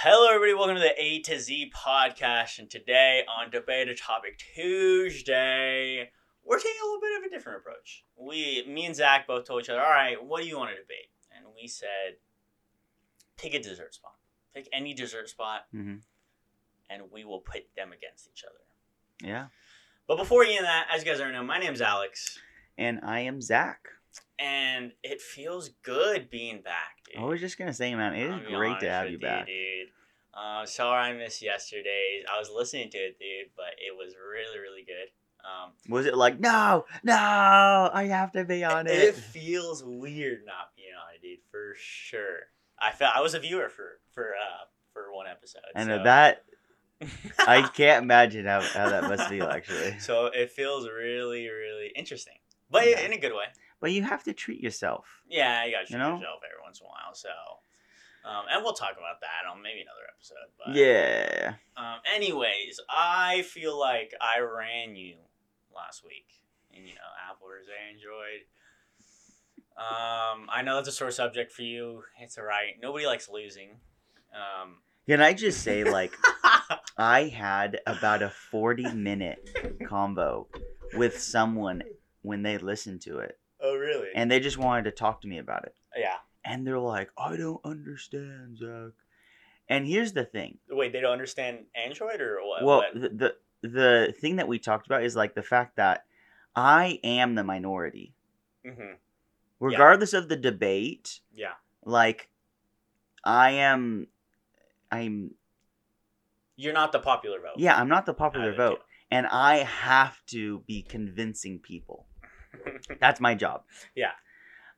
Hello, everybody. Welcome to the A to Z podcast. And today on Debate a Topic Tuesday, we're taking a little bit of a different approach. We, me and Zach, both told each other, "All right, what do you want to debate?" And we said, "Pick a dessert spot. Pick any dessert spot, hmm and we will pit them against each other." Yeah. But before we get into that, as you guys already know, my name's Alex, And I am Zach. And it feels good being back, dude. I was just gonna say, man, it is great to have you back. dude. Uh, sorry I missed yesterday's. I was listening to it, dude, but it was really, really good. Um, Was it like, no, no, I have to be on it, it? feels weird not being on it, dude, for sure. I felt I was a viewer for for uh for one episode. And so. that, I can't imagine how, how that must feel actually. so it feels really, really interesting, but Yeah. in a good way. But you have to treat yourself. Yeah, you gotta treat You know? yourself every once in a while. So, um, and we'll talk about that on maybe another episode. But Yeah. Um, anyways, I feel like I ran you last week, and you know, Apple versus Android. Um, I know that's a sore subject for you. It's alright. Nobody likes losing. Um, Can I just say, like, I had about a 40 minute combo with someone when they listened to it. Oh really? And they just wanted to talk to me about it. yeah. And they're like, I don't understand, Zach. And here's the thing. Wait, they don't understand Android or what? well the, the the thing that we talked about is like the fact that i am the minority hmm regardless of the debate Yeah. like i am i'm You're not the popular vote. yeah i'm not the popular vote and i have to be convincing people. that's my job Yeah.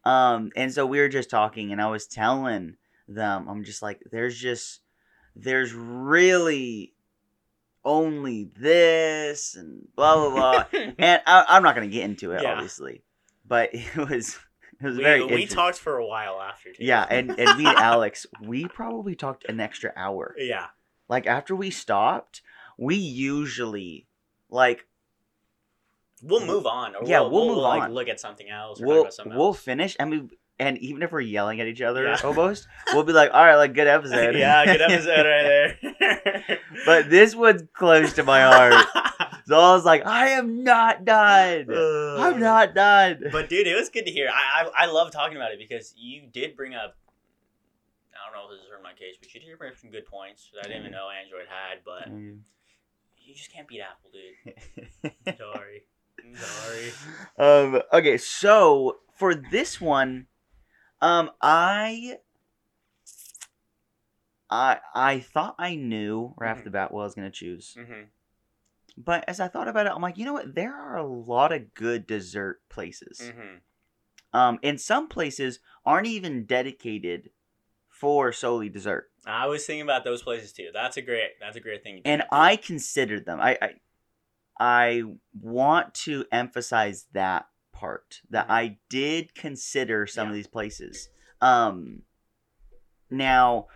um and so we were just talking and i was telling them i'm just like there's just there's really only this and blah blah blah and I, I'm not gonna get into it, Yeah. obviously, but it was it was we, very we talked for a while after. Too. yeah, and and me and Alex, we probably talked an extra hour. yeah. Like after we stopped, we usually like We'll move on. Or Yeah, we'll, we'll we'll, move like on. look at something else. Or we'll something we'll else. finish and we and even if we're yelling at each other Yeah. almost, we'll be like, all right, like good episode. yeah, good episode right there. but this one's close to my heart. So I was like, I am not done. Uh, I'm not done. But dude, it was good to hear. I, I I love talking about it because you did bring up. I don't know if this is in my case, but you did bring up some good points that I didn't even know Android had. But you just can't beat Apple, dude. Sorry. Sorry. um okay so for this one um i i i thought i knew right off Mhm. the bat what i was gonna choose hmm but as i thought about it i'm like you know what there are a lot of good dessert places hmm um and some places aren't even dedicated for solely dessert I was thinking about those places too. That's a great. That's a great thing. and i considered them i i, I want to emphasize that part that Mhm. i did consider some Yeah. of these places um now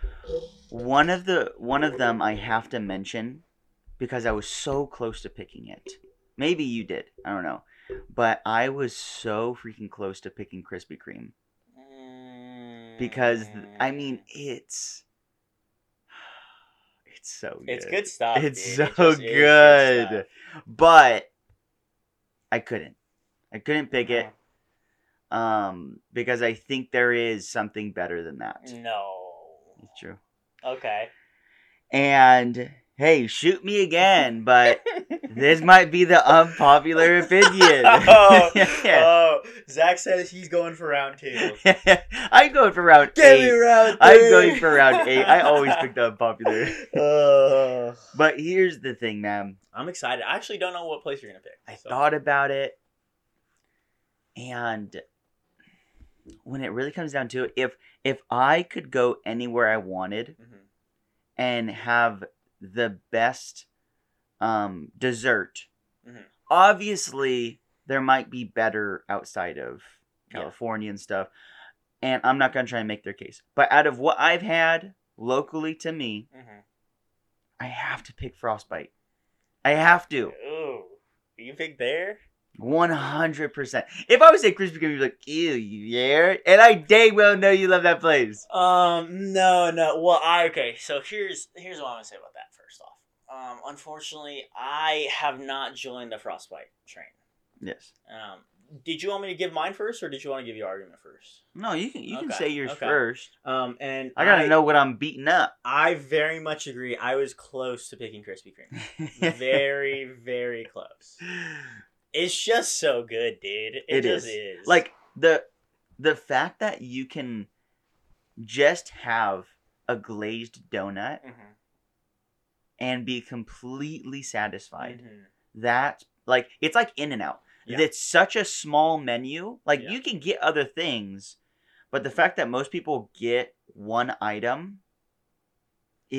one of the one of them i have to mention because i was so close to picking it maybe you did i don't know but i was so freaking close to picking krispy kreme because i mean it's it's so good it's good stuff. It's dude. so It is good. but I couldn't. I couldn't pick it Uh-huh. um because I think there is something better than that. No. It's true. Okay. And hey, shoot me again, but this might be the unpopular opinion. oh, oh, Zach says he's going for round two. I'm going for round Give me eight. round I'm going for round eight. I always pick the unpopular. Uh, But here's the thing, man. I'm excited. I actually don't know what place you're gonna pick. I so. thought about it, and when it really comes down to it, if if I could go anywhere I wanted Mhm. and have the best um, dessert, Mhm. obviously there might be better outside of Yeah. California and stuff. And I'm not gonna try and make their case, but out of what I've had locally to me, Mhm. I have to pick Frostbite. I have to. Ooh, you picked there? One hundred percent. If I was say Krispy Kreme, you'd be like, ew, yeah. And I dang well know you love that place. Um, no, no. Well, I okay. So here's here's what I'm gonna say about that. First off, um, unfortunately, I have not joined the frostbite train. Yes. Um, did you want me to give mine first, or did you want to give your argument first? No, you can you can say yours okay. first. Um, and I gotta know what I'm beating up. I very much agree. I was close to picking Krispy Kreme. very, very close. It's just so good, dude. It, It just is. is. like the the fact that you can just have a glazed donut Mhm, and be completely satisfied. mhm. That like it's like In-N-Out. Yeah. It's such a small menu. Like Yeah. you can get other things, but the fact that most people get one item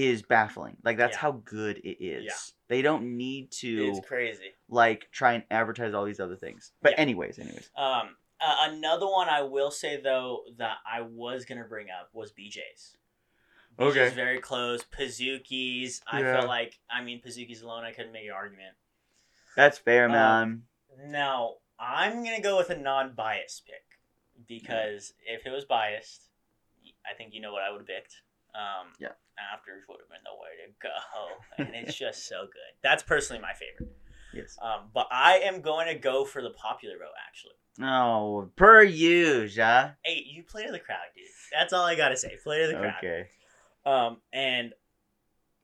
is baffling. Like that's Yeah. how good it is. Yeah. They don't need to It's crazy. like try and advertise all these other things. But Yeah. anyways, anyways. Um, uh, another one I will say though that I was gonna bring up was BJ's. BJ's Okay. very close. Pizookies. I felt like I mean Pizookies alone I couldn't make an argument. That's fair, Um, man. Now I'm gonna go with a non-biased pick because if it was biased, I think you know what I would have picked. Um, Yeah. Afters would have been the way to go, and it's just so good. That's personally my favorite. yes. Um, but I am going to go for the popular vote actually. Oh, per huh? Hey, you play to the crowd, dude. That's all I gotta say. Play to the crowd. Okay. Um, and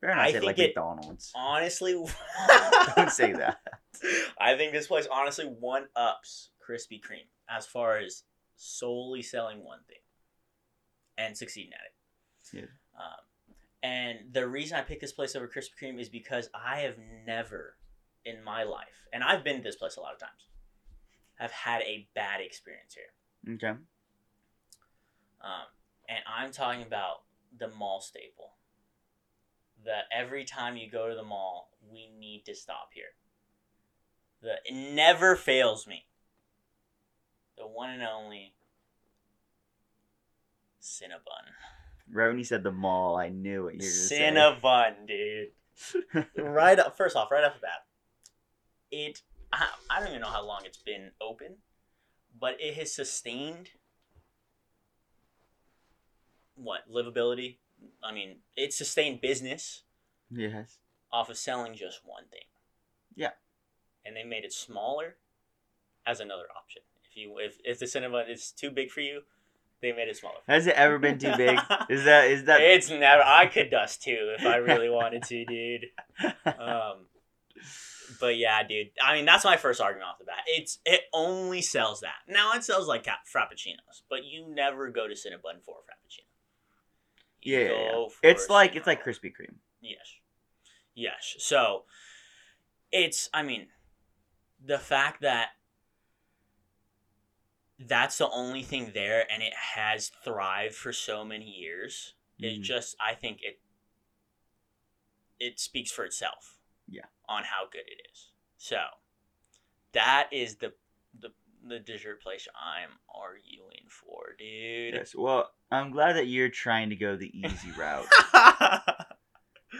I. Say think like it- McDonald's. honestly, Don't say that. I think this place honestly one ups Krispy Kreme as far as solely selling one thing and succeeding at it. Yeah. Um, and the reason I picked this place over Krispy Kreme is because I have never in my life, and I've been to this place a lot of times, have had a bad experience here. Okay. Um, and I'm talking about the mall staple. That every time you go to the mall, we need to stop here. The it never fails me. The one and only Cinnabon. Right when you said the mall, I knew what you were going to Cinnabon, dude. right up, first off, right off the bat, it. I, I don't even know how long it's been open, but it has sustained what livability. I mean, it sustained business yes. off of selling just one thing. Yeah. and they made it smaller as another option. If you if if the cinema is too big for you, they made it smaller. Has it ever been too big? Is that is that? It's never. I could dust too if I really wanted to, dude. Um, but yeah, dude. I mean, that's my first argument off the bat. It's it only sells that. Now it sells like frappuccinos, but you never go to Cinnabon for a frappuccino. You yeah, yeah, yeah. It's like it's like Krispy Kreme. Yes. Yes. So it's I mean the fact that that's the only thing there and it has thrived for so many years. It Mhm. just I think it it speaks for itself. Yeah. On how good it is. So that is the the the dessert place I'm arguing for, dude. Yes. Well, I'm glad that you're trying to go the easy route.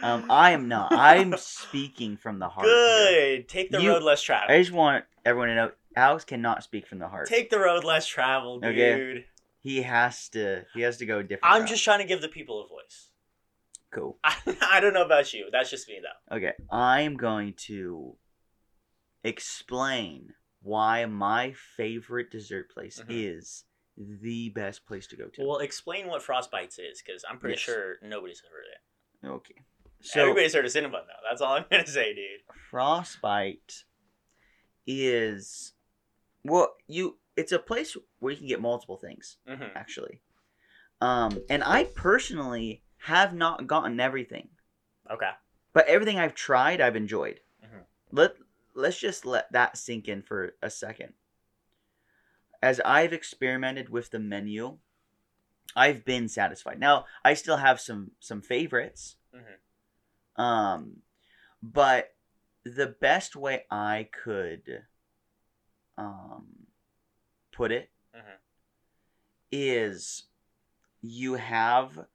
Um, I am not. I'm speaking from the heart. here. Good. Take the You- road less traveled. I just want everyone to know Alex cannot speak from the heart. Take the road less traveled, dude. Okay. he has to. He has to go different. I'm route. just trying to give the people a voice. cool. I, I don't know about you. That's just me, though. Okay, I'm going to explain why my favorite dessert place Mhm. is the best place to go to. Well, explain what Frostbites is, because I'm pretty Yes. sure nobody's heard of it. okay. So Everybody's heard of Cinnabon, though. That's all I'm going to say, dude. Frostbite is well, you it's a place where you can get multiple things hmm actually. Um and I personally have not gotten everything. Okay. But everything I've tried, I've enjoyed. Mhm. Let let's just let that sink in for a second. As I've experimented with the menu, I've been satisfied. Now I still have some some favorites. Mhm. Um, but the best way I could um put it is Mhm. you have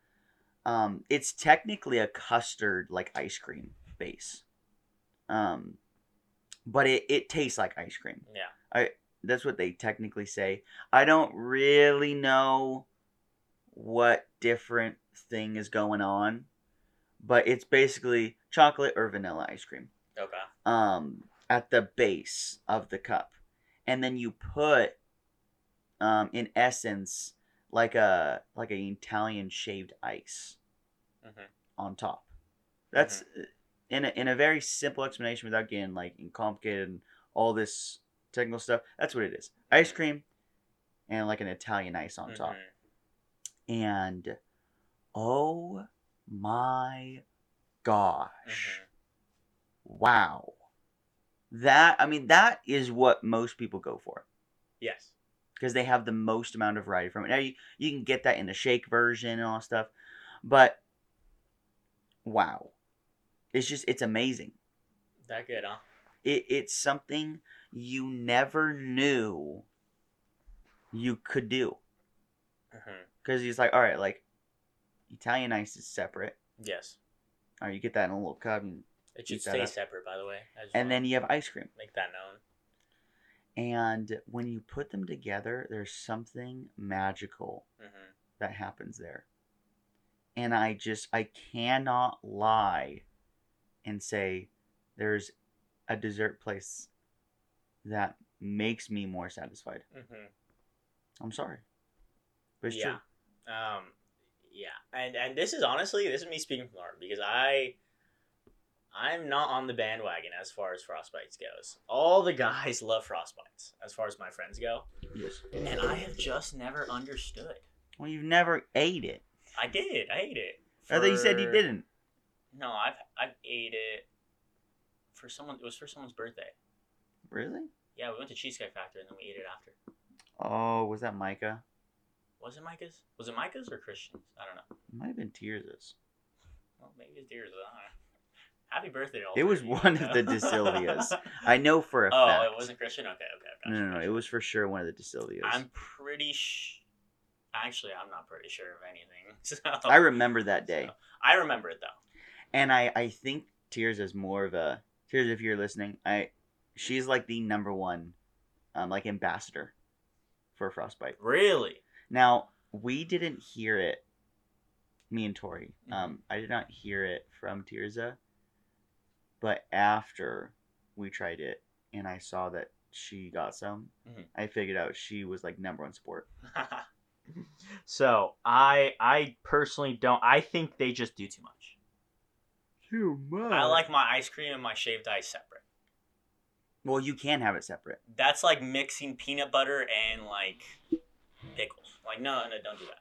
um it's technically a custard like ice cream base um but it, it tastes like ice cream Yeah. I, that's what they technically say. I don't really know what different thing is going on, but it's basically chocolate or vanilla ice cream. Okay. um, at the base of the cup, and then you put, um, in essence, like a like an Italian shaved ice Mhm. on top. That's in a, in a very simple explanation without getting like complicated and all this technical stuff. That's what it is: ice cream and like an Italian ice on top. Mhm. And oh my gosh. Mhm. Wow. That I mean that is what most people go for Yes. because they have the most amount of variety from it. Now you, you can get that in the shake version and all stuff, but wow. It's just it's amazing. That good, huh? It it's something you never knew you could do hmm because he's like, all right, like Italian ice is separate. Yes. All right, you get that in a little cup, and, It should stay up. separate, by the way. And then you have ice cream. make that known. And when you put them together, there's something magical hmm that happens there. And I just, I cannot lie and say there's a dessert place that makes me more satisfied. hmm I'm sorry. But it's yeah. true. Um, yeah, and and this is honestly this is me speaking from the heart because I, I'm not on the bandwagon as far as frostbites goes. All the guys love frostbites as far as my friends go, Yes. and I have just never understood. Well, you've never ate it. I did. I ate it. I thought you said you didn't. No, I've I've ate it for someone. It was for someone's birthday. Really? Yeah, we went to Cheesecake Factory and then we ate it after. Oh, was that Micah? Was it Micah's? Was it Micah's or Christian's? I don't know. It might have been Tirza's. Well, maybe it's dear's. I don't know. Happy birthday! all It was you, one you of the? DeSilvias. I know for a oh, fact. Oh, it wasn't Christian. Okay, okay. No, no, no. It was for sure one of the DeSilvias. I'm pretty sh Actually, I'm not pretty sure of anything. So, I remember that day. so- I remember it though. and I I think Tears is more of a Tears if you're listening. I she's like the number one, um, like ambassador for Frostbite. Really? Now we didn't hear it. Me and Tori. Mhm. Um, I did not hear it from Tirza, but after we tried it and I saw that she got some, Mhm. I figured out she was like number one sport. so I I personally don't. I think they just do too much. Too much. I like my ice cream and my shaved ice separate. Well, you can have it separate. That's like mixing peanut butter and like pickles. Like no, no, don't do that.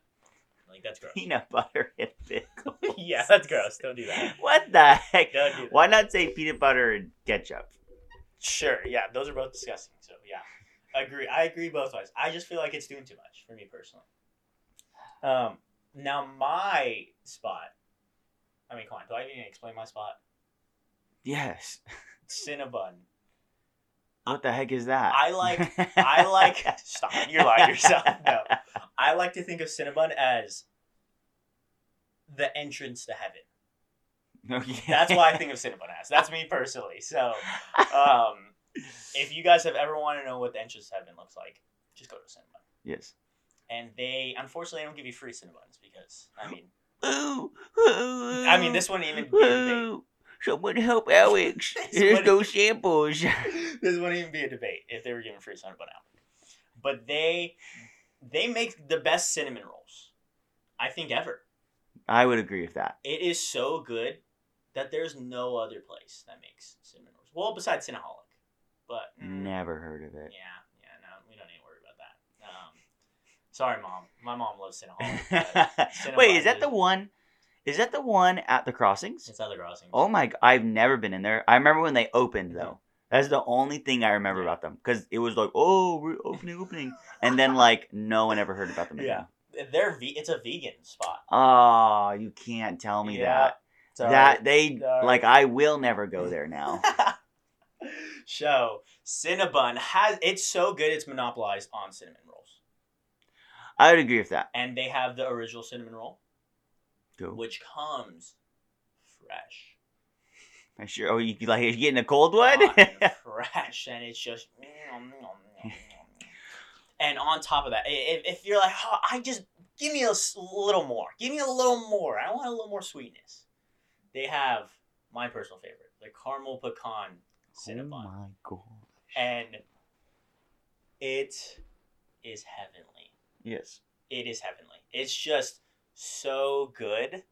Like that's gross. Peanut butter and pickles. yeah, that's gross. Don't do that. What the heck? Don't do that. Why not say peanut butter and ketchup? Sure, yeah, those are both disgusting. So yeah, I agree. I agree both ways. I just feel like it's doing too much for me personally. Um, now my spot. I mean, come on. Do I even explain my spot? Yes. Cinnabon. What the heck is that? I like- I like. Stop. You're lying yourself. No, I like to think of Cinnabon as the entrance to heaven. Okay. That's why I think of Cinnabon as. That's me personally. So, um, if you guys have ever wanted to know what the entrance to heaven looks like, just go to Cinnabon. yes. and they unfortunately don't give you free Cinnabons because I mean Ooh, I mean this wouldn't even be a debate. Ooh, Someone help Alex. There's no samples. this wouldn't even be a debate if they were giving free Cinnabon out. But they they make the best cinnamon rolls I think ever. I would agree with that. It is so good that there's no other place that makes cinnamon rolls. Well, besides Cinnaholic, but mm, Never heard of it. yeah, yeah, no, we don't need to worry about that. Um, sorry, mom. My mom loves Cinnaholic. Wait, is that the one? Is that the one at the crossings? It's other crossings. Oh my! I've never been in there. I remember when they opened mm-hmm. though. That's the only thing I remember about them because it was like, oh, we're opening, opening, and then like no one ever heard about them. Yeah. Again. They're ve- it's a vegan spot. Oh, you can't tell me Yeah. that. Sorry. That they Sorry. like. I will never go there now. so Cinnabon has it's so good it's monopolized on cinnamon rolls, I would agree with that. and they have the original cinnamon roll, Which comes fresh. I sure. Oh, you like you're getting a cold uh, one? hot fresh, and it's just. And on top of that, if, if you're like, oh, I just give me a little more, give me a little more. I want a little more sweetness. They have my personal favorite, the caramel pecan cinnamon. oh my god. and it is heavenly. Yes. It is heavenly. It's just so good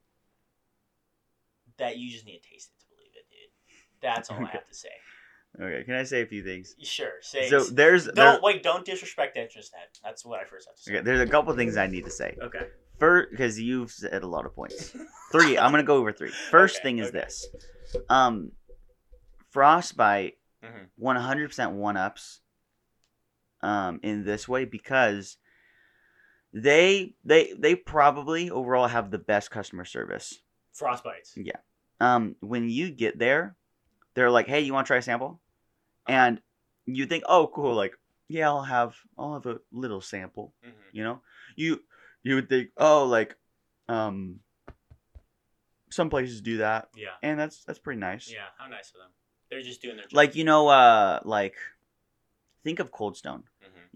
that you just need to taste it to believe it, dude. That's all I have to say. Okay. Can I say a few things? Sure, say. So there's don't there, wait. Don't disrespect interest. Head. That's what I first have to say. okay, there's a couple things I need to say. Okay. First, because you've said a lot of points. Three. I'm gonna go over three. First Okay, thing is okay. this. Um, frostbite, Mhm. 100% one ups. Um, in this way because they they they probably overall have the best customer service. Frostbites. Yeah. Um, when you get there, they're like, "Hey, you want to try a sample?" And you think, "Oh, cool! Like, yeah, I'll have I'll have a little sample." hmm you know you you would think oh like um some places do that Yeah. and that's that's pretty nice Yeah. How nice of them. They're just doing their job. like you know uh like think of cold stone.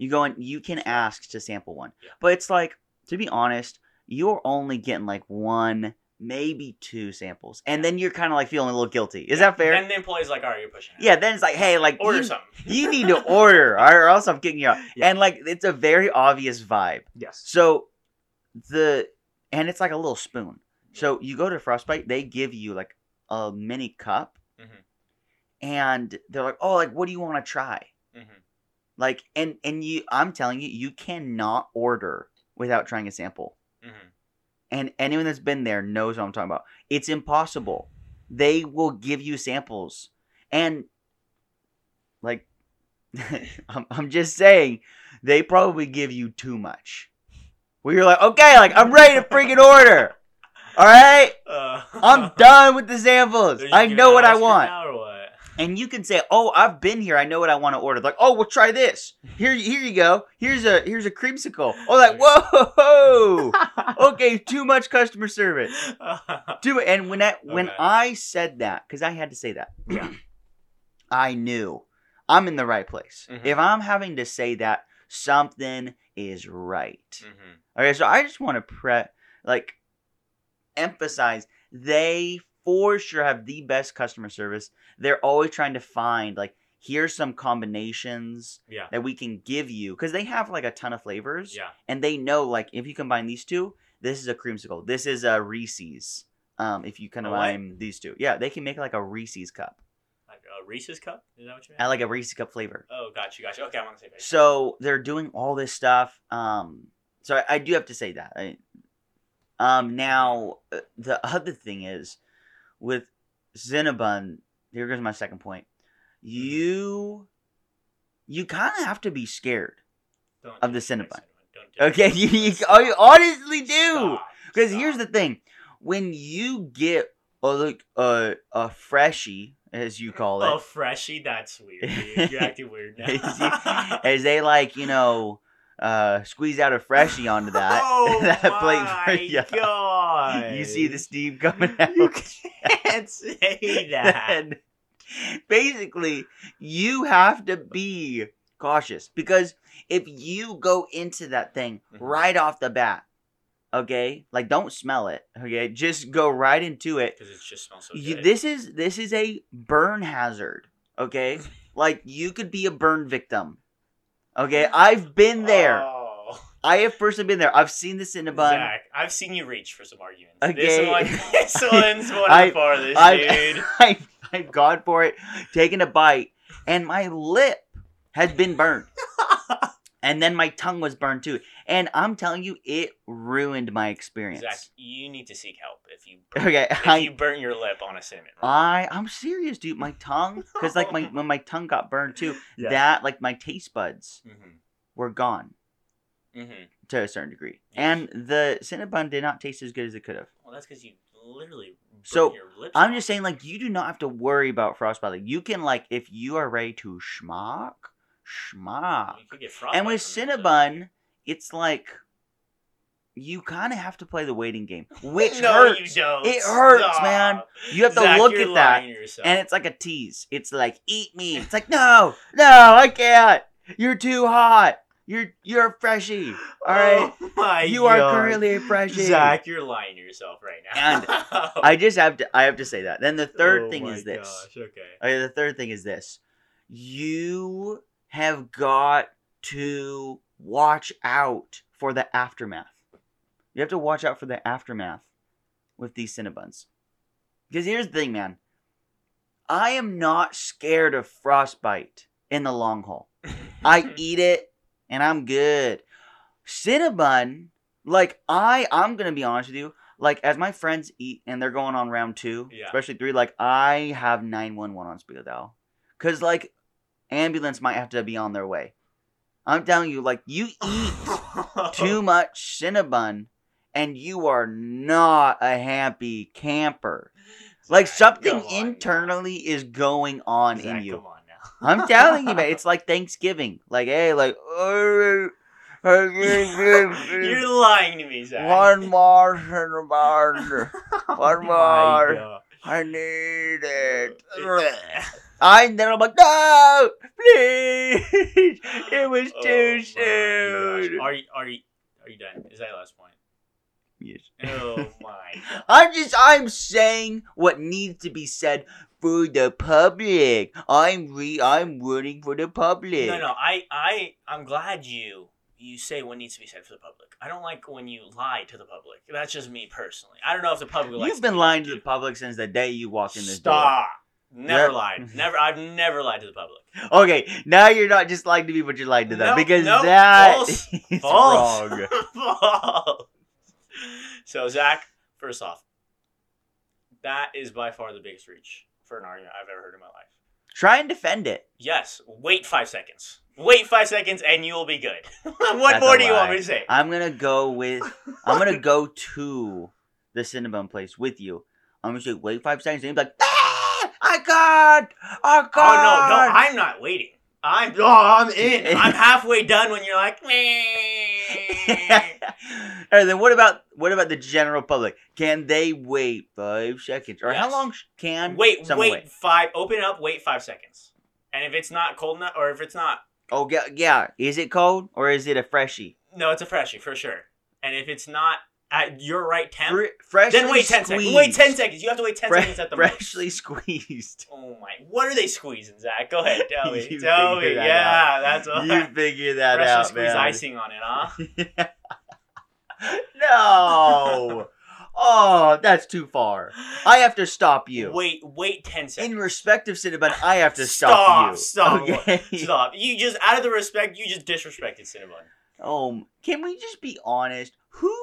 You go and you can ask to sample one Yeah. but it's like to be honest you're only getting like one maybe two samples and then you're kind of like feeling a little guilty is that fair And the employee's like, "All right, you're pushing it." yeah then it's like hey like Order you, something. you need to order or else i'm kicking you out Yeah. and like it's a very obvious vibe Yes. So the and it's like a little spoon. So you go to Frostbite, they give you like a mini cup, Mhm. and they're like, "Oh, like what do you want to try?" Like, and and you, I'm telling you, you cannot order without trying a sample. hmm And anyone that's been there knows what I'm talking about. It's impossible. They will give you samples, and like, I'm, I'm just saying, they probably give you too much. Where you're like, okay, like I'm ready to freaking order. All right, Uh, I'm done with the samples. I know what I want. Now or what? And you can say, "Oh, I've been here. I know what I want to order." Like, "Oh, we'll try this. Here, here you go. Here's a here's a creamsicle." Oh, like, whoa, okay, too much customer service. Too mu- And when I when Okay. I said that, because I had to say that, Yeah. I knew I'm in the right place. Mhm. If I'm having to say that, something is right. Mhm. Okay, so I just want to pre like emphasize they for sure have the best customer service. They're always trying to find like here's some combinations Yeah. that we can give you because they have like a ton of flavors Yeah. and they know like if you combine these two, this is a creamsicle. This is a Reese's. Um, if you combine these two, yeah, they can make like a Reese's cup, Like a Reese's cup? Is that what you mean? I like a Reese's cup flavor. oh, got you, got you. Okay, I'm on the same page. So they're doing all this stuff. Um, so I, I do have to say that. I, um, now uh, the other thing is with Cinnabon. Here goes my second point. You, you kind of have to be scared. Don't of the Cinnabon. Don't do it. Okay, you, you, oh, you honestly do. Because here's the thing: when you get a like a a freshie, as you call it, a freshie? That's weird. Dude. You're acting weird now. as they like you know uh squeeze out a freshie onto that oh that plate my for you. You see the steam coming out. You can't say that. Basically, you have to be cautious because if you go into that thing Mhm. right off the bat, okay, like don't smell it, okay, just go right into it. Because it just smells so You, this is this is a burn hazard, okay? like you could be a burn victim. Okay, I've been there. Oh. I have personally been there. I've seen this in the Cinnabon. Zach, I've seen you reach for some arguments. This Okay. one, this one's one I- of the farthest, I've, dude. I've, I've gone for it, taken a bite, and my lip has been burned. and then my tongue was burned too. And I'm telling you, it ruined my experience. Zach, you need to seek help if you Okay, if I, you burn your lip on a cinnamon. roll. I, I'm serious, dude. My tongue, because like my when my tongue got burned too, Yeah. that like my taste buds Mhm. were gone Mhm. to a certain degree, and the Cinnabon did not taste as good as it could have. Well, that's because you literally So, your lips. I'm just saying, like, you do not have to worry about frostbite. Like, you can, like, if you are ready to schmock, schmock. You could get And with from it, so- Cinnabon, it's like you kind of have to play the waiting game, which no, hurts. It hurts, Stop. man. You have to Zach, look at that, and it's like a tease. It's like eat me. It's like no, no, I can't. You're too hot. You're you're a freshie. All right, Oh my you are currently a freshie. Zach, you're lying to yourself right now. And I just have to. I have to say that. Then the third Oh thing is this. Gosh, okay. Okay, the third thing is this. You have got to watch out for the aftermath. You have to watch out for the aftermath with these Cinnabons. Because here's the thing, man. I am not scared of frostbite in the long haul. I eat it and I'm good. Cinnabon, like I, I'm gonna be honest with you. Like as my friends eat and they're going on round two, Yeah. especially three, like I have nine one one on speed dial, cause like ambulance might have to be on their way. I'm telling you, like you eat too much Cinnabon, and you are not a happy camper. Like something on internally is going on in Zach, you. Come on. I'm telling you, man. It's like Thanksgiving. Like, hey, like, oh You're lying to me, Zach. one more Cinnabon. Oh one more. I need it. I and then I'm like, no, please. It was Oh too gosh. soon. Are you are you are you done? Is that your last point? Yes. Oh my god. I'm just, I'm saying what needs to be said for the public. I'm re, I'm rooting for the public. No, no, I, I, I'm glad you, you say what needs to be said for the public. I don't like when you lie to the public. That's just me personally. I don't know if the public. You've been to lying to the public since the day you walked in this door. Stop. Never Yeah. lied. Never. I've never lied to the public. Okay, now you're not just lying to me, but you're lying to them Nope, because nope, that false, is False. wrong. False. So Zach, first off, that is by far the biggest reach for an argument I've ever heard in my life. Try and defend it. Yes. Wait five seconds. Wait five seconds, and you will be good. what That's more do you want me to say? I'm gonna go with. I'm gonna go to the Cinnabon place with you. I'm gonna say wait five seconds, and you're like, ah, I got, I got. Oh no, no, I'm not waiting. I'm oh, I'm in. I'm halfway done when you're like, meh. and then what about what about the general public? Can they wait five seconds, or how long can wait, someone wait, five. Open up. Wait five seconds. And if it's not cold enough, or if it's not, Oh yeah, yeah. Is it cold or is it a freshie? no, it's a freshie for sure. And if it's not at your right temp, Fre- freshly then wait ten seconds. Wait ten seconds. You have to wait ten Fre- seconds at the most. freshly squeezed. Oh my! What are they squeezing, Zach? Go ahead, tell me. Tell me. that Yeah, that's what. You figure that out. Freshly out, squeeze man. icing on it, huh? no. Oh, that's too far. I have to stop you. Wait, wait ten seconds. In respect of Cinnabon, I have to stop, Stop, you. stop. Okay. Stop. You just out of the respect, you just disrespected Cinnabon. Um, can we just be honest? Who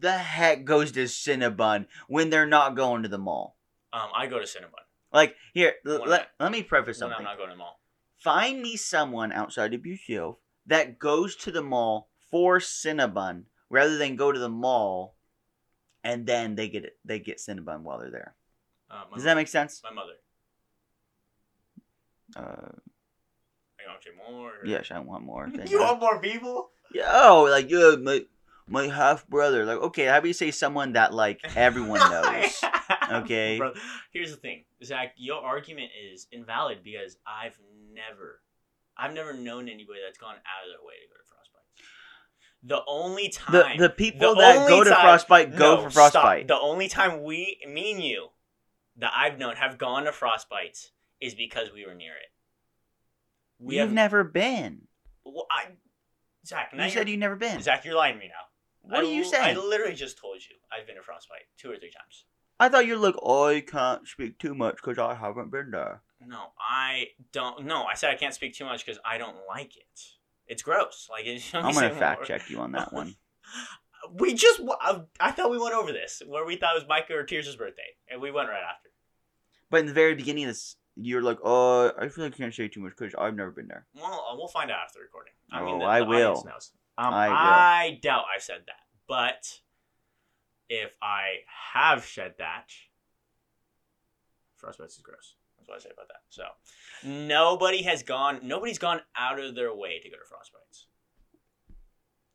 the heck goes to Cinnabon when they're not going to the mall? Um, I go to Cinnabon Like, here, l- let, I- let me preface when something. I'm not going to the mall. Find me someone outside of yourself that goes to the mall for Cinnabon rather than go to the mall and then they get it, they get Cinnabon while they're there. Uh, Does that make sense? my mother? Uh, I want you more. or- yes, I want more. You want more people? Yeah, oh, like yeah, my my half brother. Like, okay, how do you say someone that like everyone knows? Okay. Bro, here's the thing, Zach. Your argument is invalid because I've never, I've never known anybody that's gone out of their way to go to Frostbite. The only time the people the that go to time- Frostbite go No, for stop. Frostbite. The only time we, me and you, that I've known have gone to Frostbites is because we were near it. We You've have never been. Well, I, Zach. You said you've never been. Zach, you're lying to me now. What I are you saying? I literally just told you I've been to Frostbite two or three times. I thought you're like, I can't speak too much because I haven't been there. No, I don't. No, I said I can't speak too much because I don't like it. It's gross. Like it's, I'm gonna fact check you on that one. We just. I thought we went over this where we thought it was Micah or Tears' birthday, and we went right after. But in the very beginning of this, you're like, oh, I feel like I can't say too much because I've never been there. Well, uh, we'll find out after the recording. I Oh, mean, the, I the will. knows. Um, I I, doubt I said that, but if I have said that, frostbites is gross. That's what I say about that. So, nobody has gone. Nobody's gone out of their way to go to frostbites.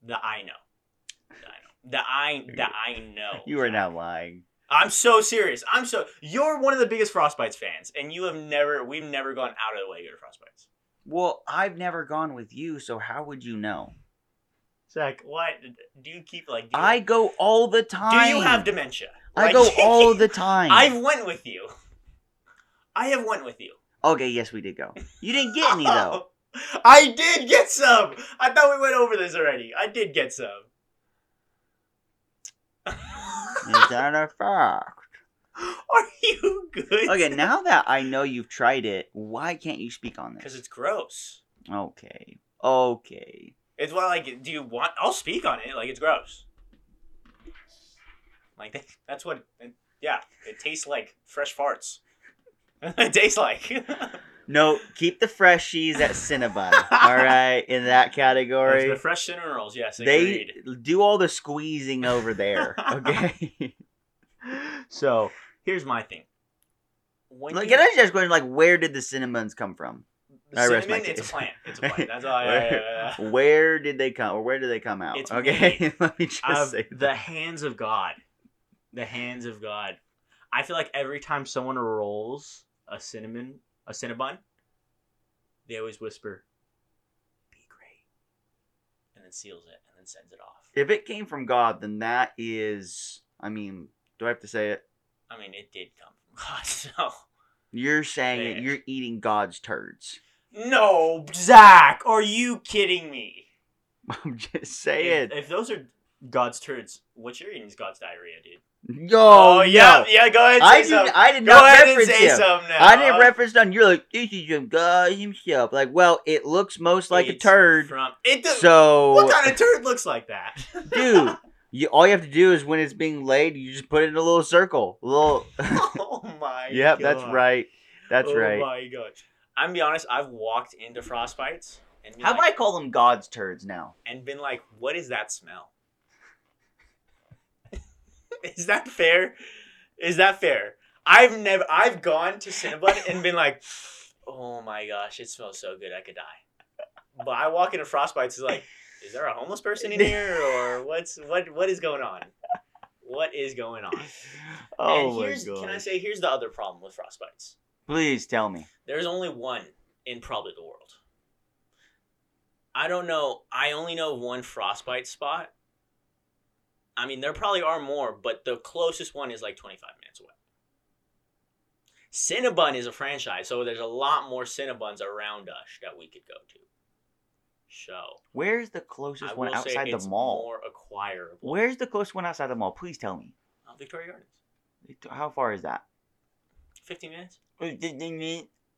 That I know. That I know. That I that I know. You are not lying. I'm so serious. I'm so. You're one of the biggest Frostbites fans, and you have never. We've never gone out of the way to go to Frostbites. Well, I've never gone with you, so how would you know? Zach, what do you keep like? Do you, I go all the time. do you have dementia? I Like, go all the time. I've went with you. I have went with you. Okay, yes, we did go. You didn't get any though. I did get some. I thought we went over this already. I did get some. Is that a fact? Are you good? Okay, now that I know you've tried it, why can't you speak on this? Because it's gross. Okay. Okay. It's why, like, do you want? I'll speak on it. Like, it's gross. Like that, that's what. It, yeah, it tastes like fresh farts. it tastes like. No, keep the freshies at Cinnabon. all right, in that category. the fresh cinnamon rolls. Yes, they do all the squeezing over there. Okay. So here's my thing. When like, you- can I just question, like, where did the cinnamons come from? I rest my cinnamon, it's a plant. It's a plant. That's all. Yeah, yeah. Where did they come, or where did they come out? It's okay, let me just say the hands of God. The hands of God. I feel like every time someone rolls a cinnamon, a cinnabon, they always whisper, "Be great," and then seals it and then sends it off. If it came from God, then that is. I mean, do I have to say it? I mean, it did come from God. So You're saying it. You're eating God's turds. No, Zach, are you kidding me? I'm just saying. if those are God's turds, what you're eating is God's diarrhea, dude. Yo, Oh, yeah, no. yeah. Go ahead. And I did. something. I did Go not ahead and reference say him. I didn't reference none. You're like, this is from God himself. Like, well, it looks most like a turd. From it. does- So, what kind of turd looks like that, dude, you all you have to do is when it's being laid, you just put it in a little circle. A little. oh my. yep, that's right. That's oh right. Oh my god. I'm gonna be honest. I've walked into frostbites and been How about like, I call them God's turds now? and been like, what is that smell? is that fair? Is that fair? I've never. I've gone to Cinnabon and been like, oh my gosh, it smells so good, I could die. But I walk into frostbites is like, is there a homeless person in here or what's what what is going on? What is going on? Oh and my here's god! can I say here's the other problem with frostbites. Please tell me. There's only one in probably the world. I don't know. I only know one frostbite spot. I mean, there probably are more, but the closest one is like 25 minutes away. Cinnabon is a franchise, so there's a lot more Cinnabons around us that we could go to. So, Where's the closest one outside the mall? more acquirable. Where's the closest one outside the mall? Please tell me. Uh, Victoria Gardens. How far is that? 15 minutes?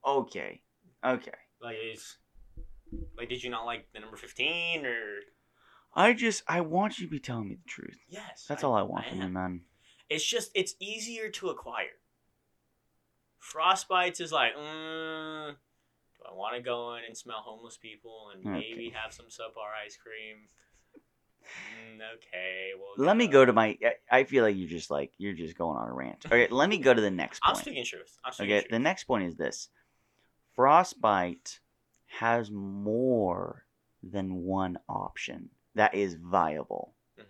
Okay. Okay. Like, is, like, did you not like the number 15 or? I just I want you to be telling me the truth. Yes. That's all I want from you, man. It's just it's easier to acquire. Frostbites is like, mm, do I want to go in and smell homeless people and maybe have some subpar ice cream? Mm, okay, well. Let me go to my. I- feel like you're just like you're just going on a rant. Okay, let me go to the next I'm point. speaking truth. I'm speaking Okay, truth. the next point is this: frostbite has more than one option that is viable. Mhm.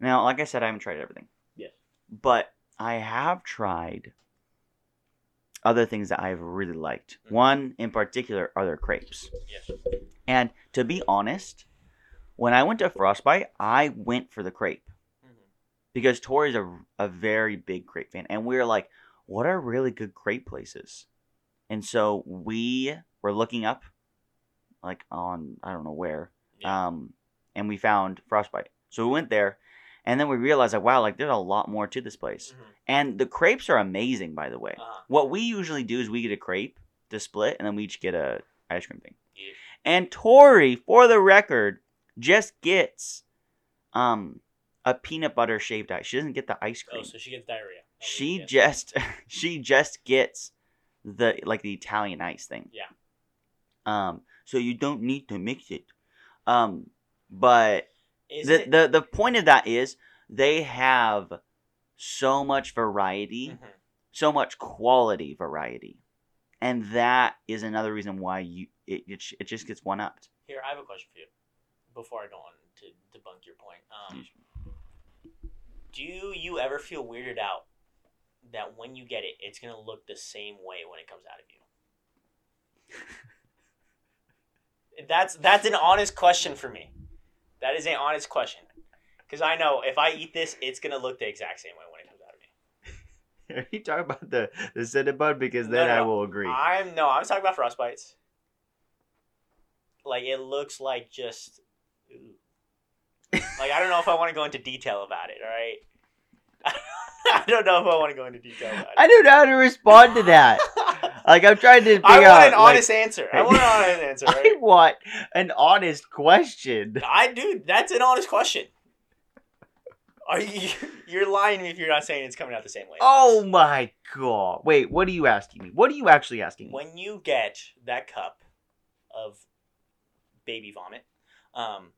Now, like I said, I haven't tried everything. Yes. But I have tried other things that I've really liked. Mhm. One in particular are their crepes. Yes. And to be honest, when I went to Frostbite, I went for the crepe Mhm. because Tori's a, a very big crepe fan. And we were like, what are really good crepe places? And so we were looking up, like on, I don't know where, Yeah. um, and we found Frostbite. So we went there, and then we realized, like, wow, like there's a lot more to this place. Mhm. And the crepes are amazing, by the way. Uh-huh. What we usually do is we get a crepe to split, and then we each get a ice cream thing. Yeah. And Tori, for the record, just gets um a peanut butter shaved ice. She doesn't get the ice cream. Oh, cream. so she gets diarrhea. Oh, she just she just gets the like the Italian ice thing. Yeah. Um. So you don't need to mix it. Um. But Is the it- the the point of that is they have so much variety Mhm. so much quality variety, and that is another reason why you it it, it just gets one upped. Here, I have a question for you. Before I go on to debunk your point, um, Do you ever feel weirded out that when you get it, it's gonna look the same way when it comes out of you? that's that's an honest question for me. That is an honest question. Because I know if I eat this, it's gonna look the exact same way when it comes out of me. Are you talking about the the Cinnabon? Because No, then I will agree. I'm no, I'm talking about frostbites. Like it looks like just. Like I don't know if I want to go into detail about it. All right. I don't know if I want to go into detail about it. I don't know how to respond to that. Like I'm trying to figure I want out. an like, honest answer. I want an honest answer. I want an honest question. I do. That's an honest question. Are you? You're lying to me if you're not saying it's coming out the same way. Oh my god! Wait, what are you asking me? What are you actually asking me? when you get that cup of baby vomit, um,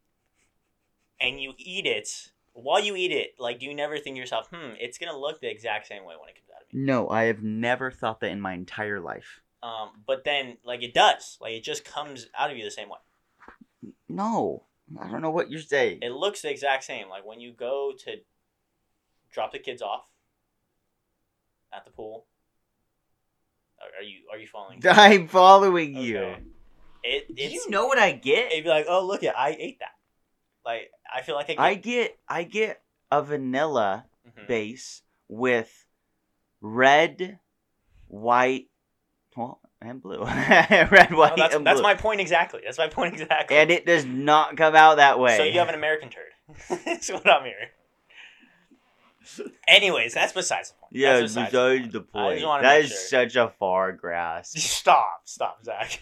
and you eat it, while you eat it, like, do you never think to yourself, hmm, it's gonna look the exact same way when it comes out of me? No, I have never thought that in my entire life. Um, but then, like, it does. Like, it just comes out of you the same way. No, I don't know what you're saying. It looks the exact same. Like when you go to drop the kids off at the pool. Are you are you following? I'm following you. Okay. It Do you know what I get? It'd be like, oh look it, I ate that. Like I feel like I get. I get I get a vanilla Mhm. base with red, white, well, and blue. red, No, white, that's, and that's my point exactly. That's my point exactly. and it does not come out that way. So you have an American turd. That's what I'm hearing. Anyways, that's besides the point. yeah, That's besides besides the point. just wanna That is sure. such a far grasp. Stop, stop, Zach.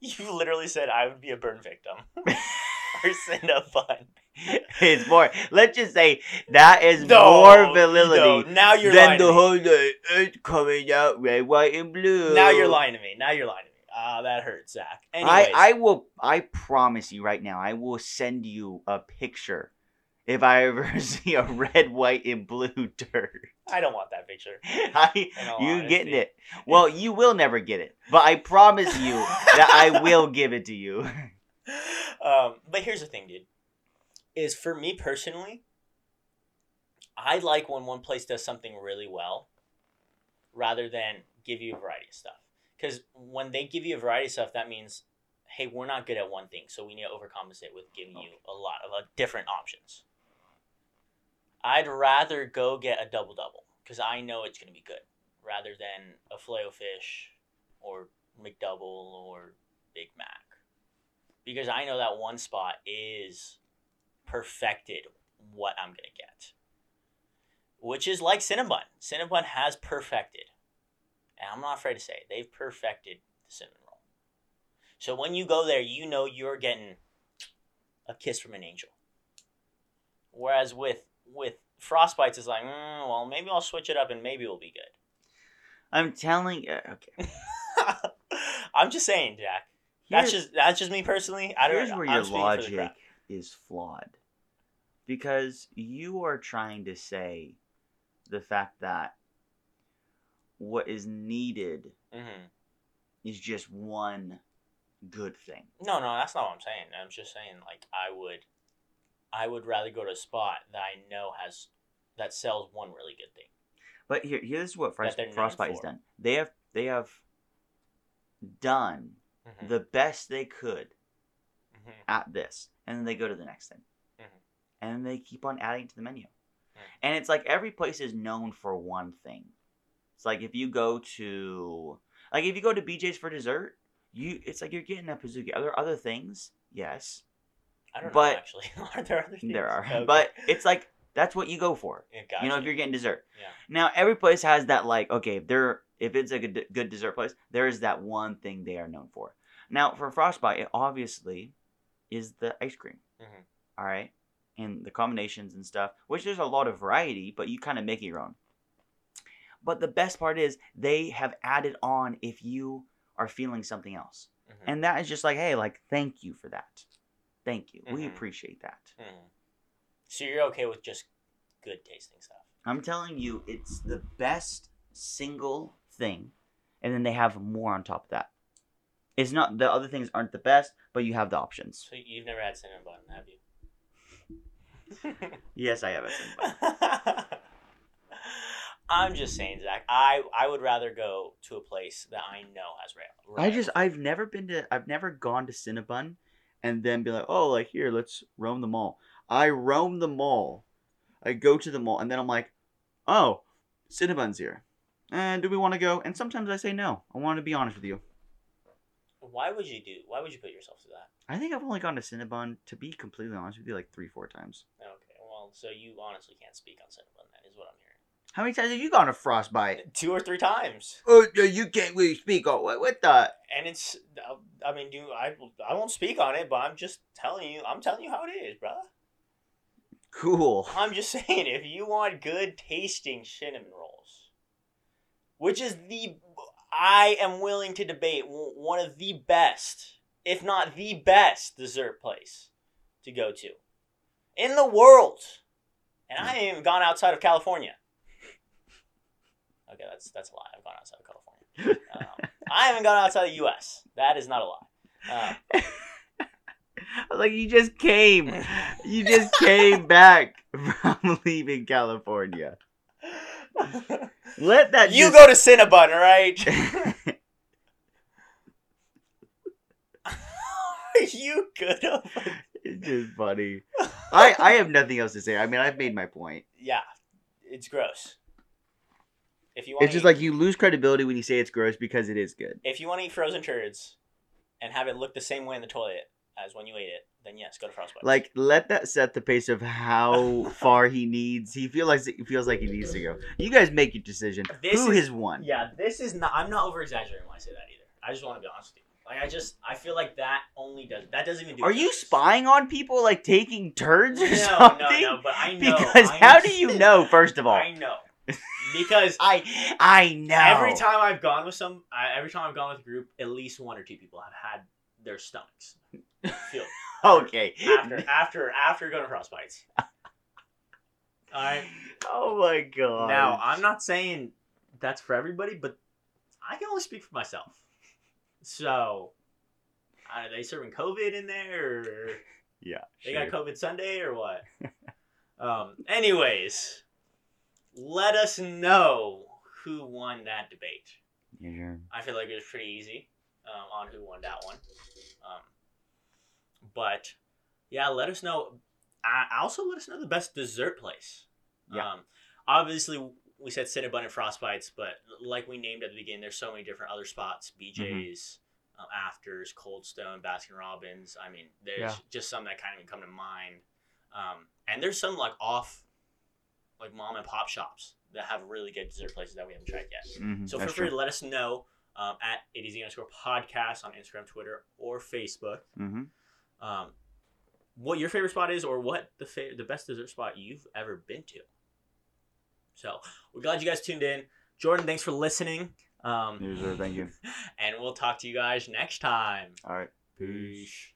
You literally said I would be a burn victim. for Cinnabon. it's more. Let's just say that is No, more validity no, now you're than lying the to me. whole day. It's coming out red, white, and blue. Now you're lying to me. Now you're lying to me. Ah, that hurts, Zach. Anyways, I, I will. I promise you right now. I will send you a picture if I ever see a red, white, and blue turd. I don't want that picture. I, you honesty. getting it? Well, you will never get it, but I promise you that I will give it to you. um, but here's the thing, dude. Is for me personally, I like when one place does something really well, rather than give you a variety of stuff. Because when they give you a variety of stuff, that means, hey, we're not good at one thing, so we need to overcompensate with giving you a lot of uh, different options. I'd rather go get a double double because I know it's going to be good, rather than a filet o fish, or McDouble or Big Mac because I know that one spot is perfected what I'm gonna get, which is like Cinnabon. Cinnabon has perfected, and I'm not afraid to say it, they've perfected the cinnamon roll. So when you go there, you know you're getting a kiss from an angel. Whereas with with frostbites, it's like, mm, well, maybe I'll switch it up and maybe it'll be good. I'm telling you. Okay. I'm just saying, Jack. That's just that's just me personally. I don't. Here's where I'm your speaking for the logic is flawed. Because you are trying to say the fact that what is needed Mhm. is just one good thing. No, no, that's not what I'm saying. I'm just saying like I would, I would rather go to a spot that I know has that sells one really good thing. But here, here's what Frost, Frostbite has done. They have they have done Mhm, the best they could mhm. at this, and then they go to the next thing. And then they keep on adding to the menu. Mm. And it's like every place is known for one thing. It's like if you go to like if you go to BJ's for dessert, you it's like you're getting a Pizookie. Are there other things? Yes, I don't but- know actually. are there other things? there are, Okay. but it's like that's what you go for. Yeah, You know, if you're getting dessert. Yeah. Now every place has that like okay, if they're if it's a good, good dessert place, there is that one thing they are known for. Now for Frostbite, it obviously is the ice cream. Mhm. All right, and the combinations and stuff, which there's a lot of variety, but you kind of make your own. But the best part is they have added on if you are feeling something else, Mhm, and that is just like hey, like thank you for that, thank you, we Mhm. appreciate that. mhm. So you're okay with just good tasting stuff? I'm telling you, it's the best single thing, and then they have more on top of that. It's not the other things aren't the best, but you have the options. So you've never had cinnamon bun, have you? Yes, I have it. I'm just saying, Zach. I I would rather go to a place that I know has rail. I just I've never been to I've never gone to Cinnabon and then be like, oh, like here, let's roam the mall. I roam the mall. I go to the mall and then I'm like, oh, Cinnabon's here. And do we want to go? And sometimes I say no. I want to be honest with you. Why would you do? Why would you put yourself through that? I think I've only gone to Cinnabon, to be completely honest with you, like three, four times. Well, so you honestly can't speak on Cinnabon. That is what I'm hearing. How many times have you gone to Frostbite? Two or three times. Oh, you can't really speak on what? What the? And it's, I mean, do I? I won't speak on it, but I'm just telling you. I'm telling you how it is, bruh. Cool. I'm just saying, if you want good tasting cinnamon rolls, which is the, I am willing to debate one of the best, if not the best, dessert place to go to in the world. And I haven't even gone outside of California. Okay, that's that's a lie. I've gone outside of California. Um, I haven't gone outside the U.S. That is not a lie. Um, like you just came, you just came back from leaving California. Let that you just... go to Cinnabon, right? Are you good? It's just funny. I I have nothing else to say. I mean, I've made my point. Yeah, it's gross. If you want, it's just eat, like you lose credibility when you say it's gross because it is good. If you want to eat frozen turds and have it look the same way in the toilet as when you ate it, then yes, go to Frostbite. Like let that set the pace of how far he needs. He feels like he feels like he needs to go. You guys make your decision. This Who is, has won? Yeah, this is not. I'm not over exaggerating when I say that either. I just want to be honest with you. Like I just I feel like that only does that doesn't even do. Are you spying on people like taking turns or no, something? No, no, but I know. Because I how do you know? First of all, I know because I I know every time I've gone with some, I, every time I've gone with a group, at least one or two people have had their stomachs feel okay after after after going to frostbites. All right. Oh my god. Now I'm not saying that's for everybody, but I can only speak for myself. So, are they serving COVID in there? Or yeah. They sure. got COVID sundae or what? um. Anyways let us know who won that debate. Yeah, I feel like it was pretty easy um, on who won that one. Um, but yeah, let us know. I also let us know the best dessert place. Yeah. Um, obviously, we said Cinnabon and Frostbites, but like we named at the beginning, there's so many different other spots: BJ's, mm-hmm. um, Afters, Cold Stone, Baskin Robbins. I mean, there's yeah. just some that kind of come to mind. Um, and there's some like off like mom and pop shops that have really good dessert places that we haven't tried yet. Mm-hmm, so feel free to let us know um, at ADZ underscore podcast on Instagram, Twitter, or Facebook. Mm-hmm. Um, what your favorite spot is, or what the fa- the best dessert spot you've ever been to. So we're glad you guys tuned in. Jordan, thanks for listening. Um, sir. Thank you. And we'll talk to you guys next time. All right. Peace.